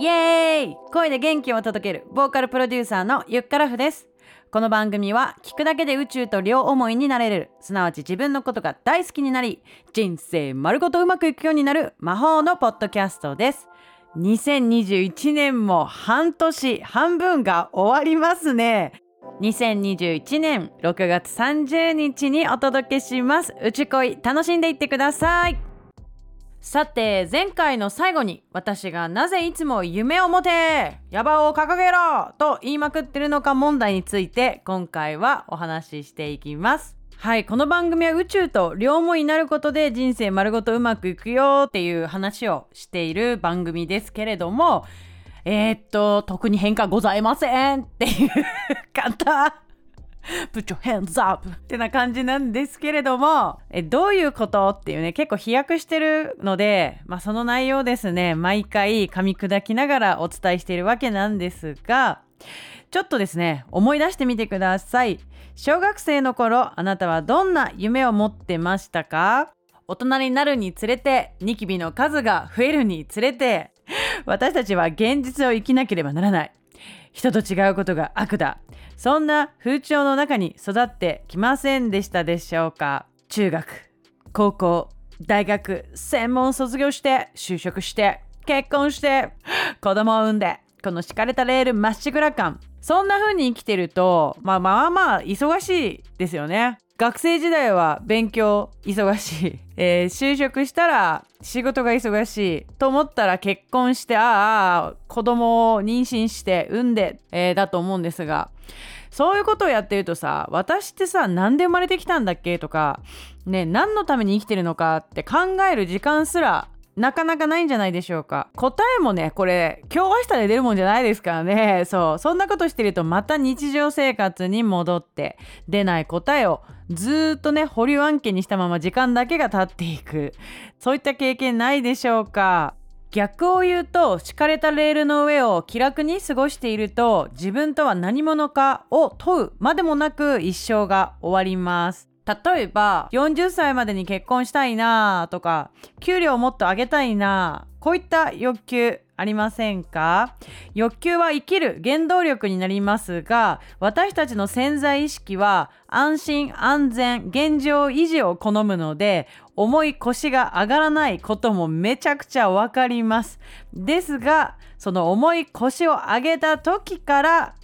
イエーイ。声で元気を届ける。ボーカルプロデューサーのゆっからふです。この番組は聞くだけで宇宙と両思いになれる。すなわち自分のことが大好きになり人生丸ごとうまくいくようになる魔法のポッドキャストです。2021年も半年半分が終わりますね。2021年6月30日にお届けします。うち恋楽しんでいってください。さて前回の最後に私がなぜいつも夢を持て野望を掲げろと言いまくってるのか問題について今回はお話ししていきます。はいこの番組は宇宙と両思いになることで人生丸ごとうまくいくよっていう話をしている番組ですけれどもえー、っと特に変化ございませんっていう方 Put your hands up! ってな感じなんですけれども、えどういうことっていうね、結構飛躍してるので、まあその内容ですね、毎回噛み砕きながらお伝えしているわけなんですが、ちょっとですね、思い出してみてください。小学生の頃、あなたはどんな夢を持ってましたか？大人になるにつれて、ニキビの数が増えるにつれて、私たちは現実を生きなければならない。人と違うことが悪だ。そんな風潮の中に育ってきませんでしたでしょうか中学、高校、大学、専門卒業して、就職して、結婚して、子供を産んで、この敷かれたレールまっしぐら感。そんな風に生きてると、まあまあまあ忙しいですよね。学生時代は勉強忙しい、えー、就職したら仕事が忙しい。と思ったら結婚してああ子供を妊娠して産んで、えー、だと思うんですが。そういうことをやってるとさ私ってさ何で生まれてきたんだっけとかね何のために生きてるのかって考える時間すらなかなかないんじゃないでしょうか。答えもねこれ今日明日で出るもんじゃないですからね。そう。そんなことしてるとまた日常生活に戻って出ない答えをずっとね保留案件にしたまま時間だけが経っていく。そういった経験ないでしょうか。逆を言うと敷かれたレールの上を気楽に過ごしていると自分とは何者かを問うまでもなく一生が終わります。例えば40歳までに結婚したいなとか給料をもっと上げたいなこういった欲求ありませんか？欲求は生きる原動力になりますが私たちの潜在意識は安心安全現状維持を好むので重い腰が上がらないこともめちゃくちゃわかります。ですがその重い腰を上げた時から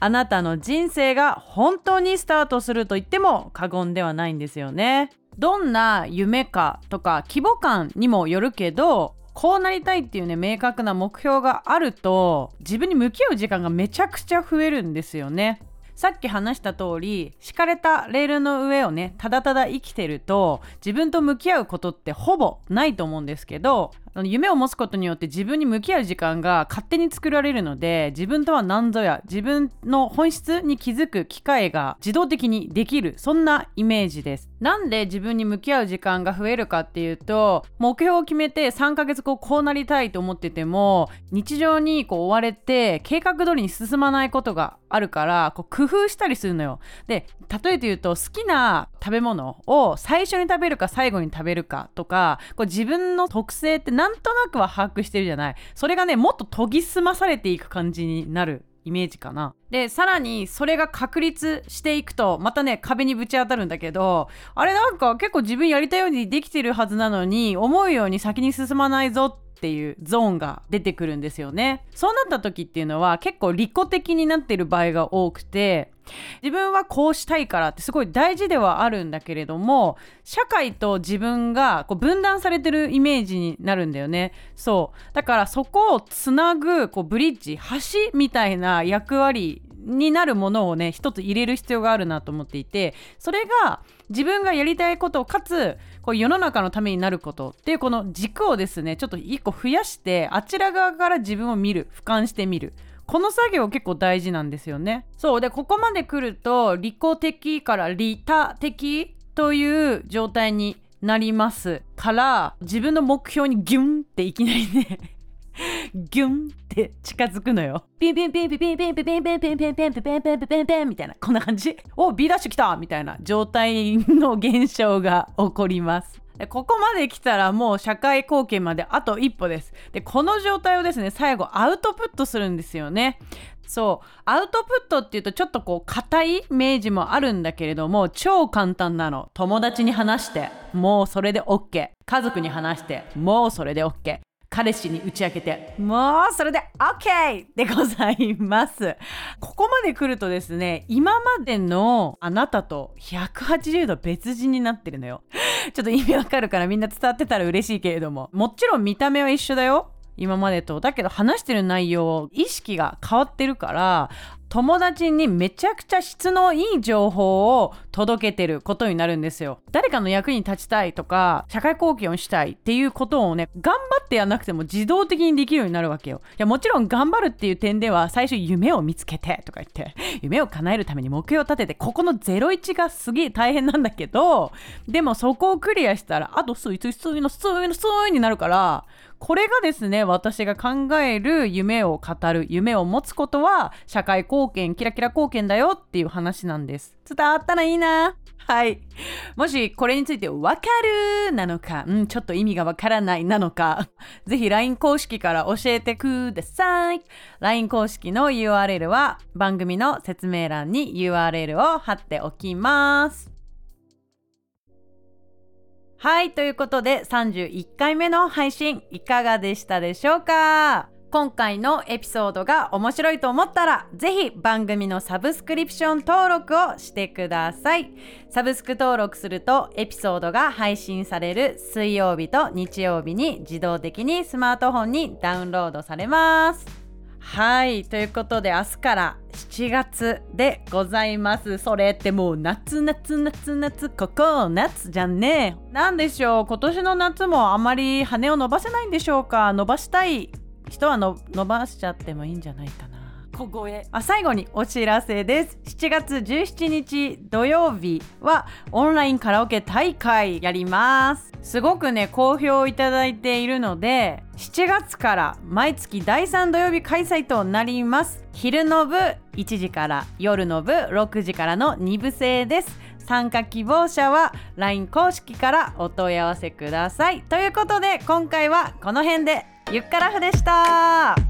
あなたの人生が本当にスタートすると言っても過言ではないんですよね。どんな夢かとか規模感にもよるけどこうなりたいっていうね明確な目標があると自分に向き合う時間がめちゃくちゃ増えるんですよね。さっき話した通り敷かれたレールの上をねただただ生きてると自分と向き合うことってほぼないと思うんですけど夢を持つことによって自分に向き合う時間が勝手に作られるので自分とは何ぞや自分の本質に気づく機会が自動的にできるそんなイメージです。なんで自分に向き合う時間が増えるかっていうと目標を決めて3ヶ月後こうなりたいと思ってても日常にこう追われて計画通りに進まないことがあるからこう工夫したりするのよ。で例えて言うと好きな食べ物を最初に食べるか最後に食べるかとかこう自分の特性ってなんとなくは把握してるじゃないそれがねもっと研ぎ澄まされていく感じになるイメージかな。でさらにそれが確立していくとまたね壁にぶち当たるんだけどあれなんか結構自分やりたいようにできてるはずなのに思うように先に進まないぞってっていうゾーンが出てくるんですよね。そうなった時っていうのは結構利己的になっている場合が多くて自分はこうしたいからってすごい大事ではあるんだけれども社会と自分がこう分断されてるイメージになるんだよねそうだからそこをつなぐこうブリッジ橋みたいな役割になるものをね一つ入れる必要があるなと思っていてそれが自分がやりたいことかつこう世の中のためになることっていうこの軸をですねちょっと一個増やしてあちら側から自分を見る俯瞰してみる。この作業結構大事なんですよね。そう。でここまで来ると利己的から利他的という状態になりますから自分の目標にギュンっていきなりねギュンって近づくのよ。ピンピンピンピンピンピンピンピンピンピンピンピンピンピンピンピンピンピンみたいなこんな感じ。お B ダッシュ来たみたいな状態の現象が起こります。ここまで来たらもう社会貢献まであと一歩ですでこの状態をですね最後アウトプットするんですよねそうアウトプットっていうとちょっとこう硬いイメージもあるんだけれども超簡単なの友達に話してもうそれで OK 家族に話してもうそれで OK 彼氏に打ち明けてもうそれで OK でございます。ここまで来るとですね今までのあなたと180度別人になってるのよ。ちょっと意味わかるからみんな伝わってたら嬉しいけれども。もちろん見た目は一緒だよ。今までと。だけど話してる内容意識が変わってるから友達にめちゃくちゃ質のいい情報を届けてることになるんですよ。誰かの役に立ちたいとか、社会貢献をしたいっていうことをね、頑張ってやらなくても自動的にできるようになるわけよ。いや、もちろん頑張るっていう点では、最初夢を見つけてとか言って、夢を叶えるために目標を立てて、ここの01がすげえ大変なんだけど、でもそこをクリアしたら、あとスイスイスイのスイのスイになるから、これがですね私が考える夢を語る夢を持つことは社会貢献貢献キラキラ貢献だよっていう話なんです。伝わったらいいな。はい。もしこれについてわかるなのか、うん、ちょっと意味がわからないなのかぜひ LINE 公式から教えてください。LINE 公式の URL は番組の説明欄に URL を貼っておきます。はい、ということで31回目の配信いかがでしたでしょうか？今回のエピソードが面白いと思ったらぜひ番組のサブスクリプション登録をしてください。サブスク登録するとエピソードが配信される水曜日と日曜日に自動的にスマートフォンにダウンロードされます。はいということで明日から7月でございます。それってもう夏夏夏夏ここ夏じゃんね。なんでしょう。今年の夏もあまり羽を伸ばせないんでしょうか。伸ばしたい人は伸ばしちゃってもいいんじゃないかな。小声。あ最後にお知らせです。7月17日土曜日はオンラインカラオケ大会やります。すごくね好評いただいているので7月から毎月第3土曜日開催となります。昼の部1時から夜の部6時からの2部制です。参加希望者は LINE 公式からお問い合わせください。ということで今回はこの辺でゆっからふでした。